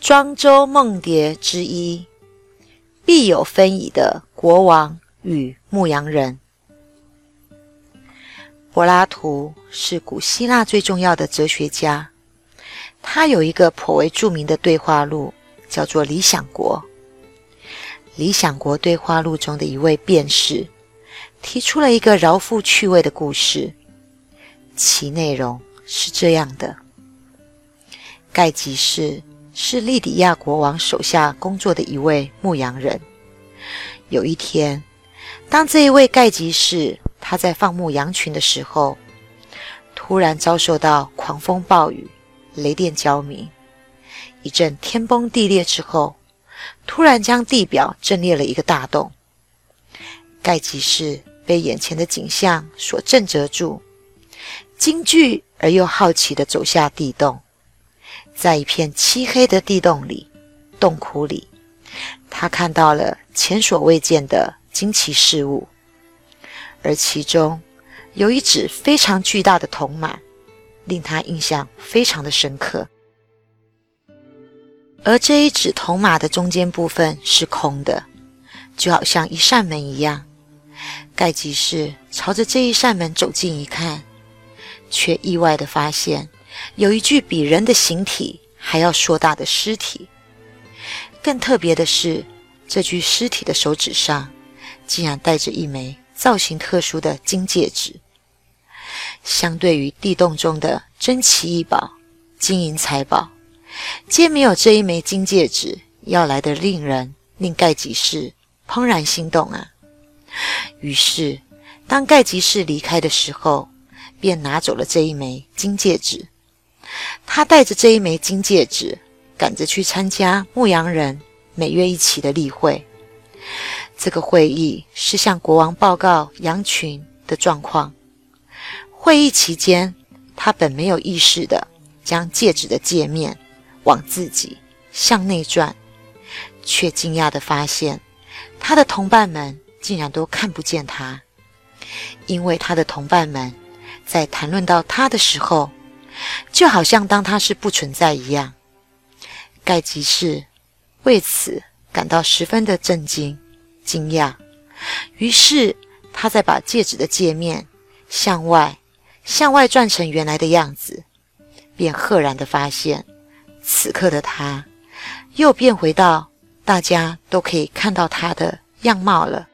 庄周梦蝶之一，必有分矣的国王与牧羊人。柏拉图是古希腊最重要的哲学家，他有一个颇为著名的对话录，叫做《理想国》。《理想国对话录》中的一位辩士提出了一个饶富趣味的故事，其内容是这样的：盖吉士是利底亚国王手下工作的一位牧羊人。有一天，当这一位盖吉士他在放牧羊群的时候，突然遭受到狂风暴雨、雷电交鸣，一阵天崩地裂之后，突然将地表震裂了一个大洞。盖吉士被眼前的景象所震折住，惊惧而又好奇地走下地洞，在一片漆黑的地洞里、洞窟里，他看到了前所未见的惊奇事物。而其中有一只非常巨大的铜马，令他印象非常的深刻。而这一只铜马的中间部分是空的，就好像一扇门一样。盖吉士朝着这一扇门走近一看，却意外的发现有一具比人的形体还要硕大的尸体。更特别的是，这具尸体的手指上竟然戴着一枚。造型特殊的金戒指，相对于地洞中的珍奇异宝、金银财宝，皆没有这一枚金戒指要来的令人令盖吉士怦然心动啊！于是，当盖吉士离开的时候，便拿走了这一枚金戒指。他带着这一枚金戒指，赶着去参加牧羊人每月一起的例会。这个会议是向国王报告羊群的状况。会议期间，他本没有意识的将戒指的戒面往自己向内转，却惊讶的发现，他的同伴们竟然都看不见他，因为他的同伴们在谈论到他的时候，就好像当他是不存在一样。盖吉士为此感到十分的震惊。惊讶，于是他再把戒指的戒面向外、向外转成原来的样子，便赫然的发现，此刻的他又变回到大家都可以看到他的样貌了。